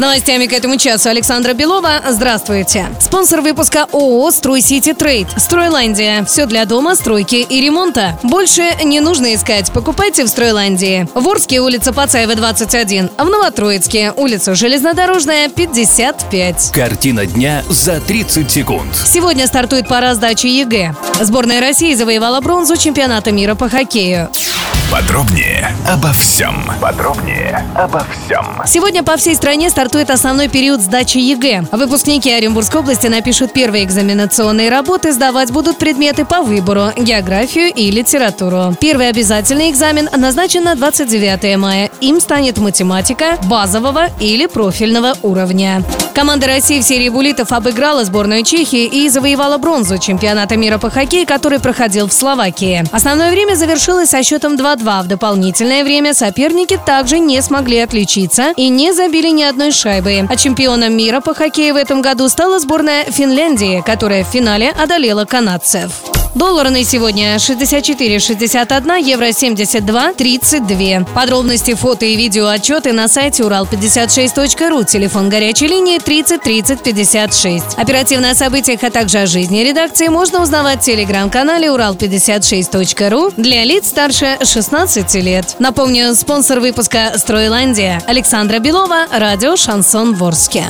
Новостями к этому часу Александра Белова. Здравствуйте. Спонсор выпуска ООО «Стройсити Трейд». Стройландия. Все для дома, стройки и ремонта. Больше не нужно искать. Покупайте в Стройландии. В Орске улица Пацаева, 21. В Новотроицке улица Железнодорожная, 55. Картина дня за 30 секунд. Сегодня стартует пора сдачи ЕГЭ. Сборная России завоевала бронзу чемпионата мира по хоккею. Подробнее обо всем. Подробнее обо всем. Сегодня по всей стране стартует основной период сдачи ЕГЭ. Выпускники Оренбургской области напишут первые экзаменационные работы, сдавать будут предметы по выбору – географию и литературу. Первый обязательный экзамен назначен на 29 мая. Им станет математика базового или профильного уровня. Команда России в серии буллитов обыграла сборную Чехии и завоевала бронзу чемпионата мира по хоккею, который проходил в Словакии. Основное время завершилось со счетом 2-2. В дополнительное время соперники также не смогли отличиться и не забили ни одной шайбы. А чемпионом мира по хоккею в этом году стала сборная Финляндии, которая в финале одолела канадцев. Доллар на сегодня 64,61, евро 72,32. Подробности, фото и видео отчеты на сайте урал56.ру. Телефон горячей линии 30 30 56. Оперативно о событиях, а также о жизни редакции можно узнавать в телеграм-канале урал56.ру для лиц старше 16 лет. Напомню, спонсор выпуска «Стройландия» Александра Белова, радио «Шансон Ворске».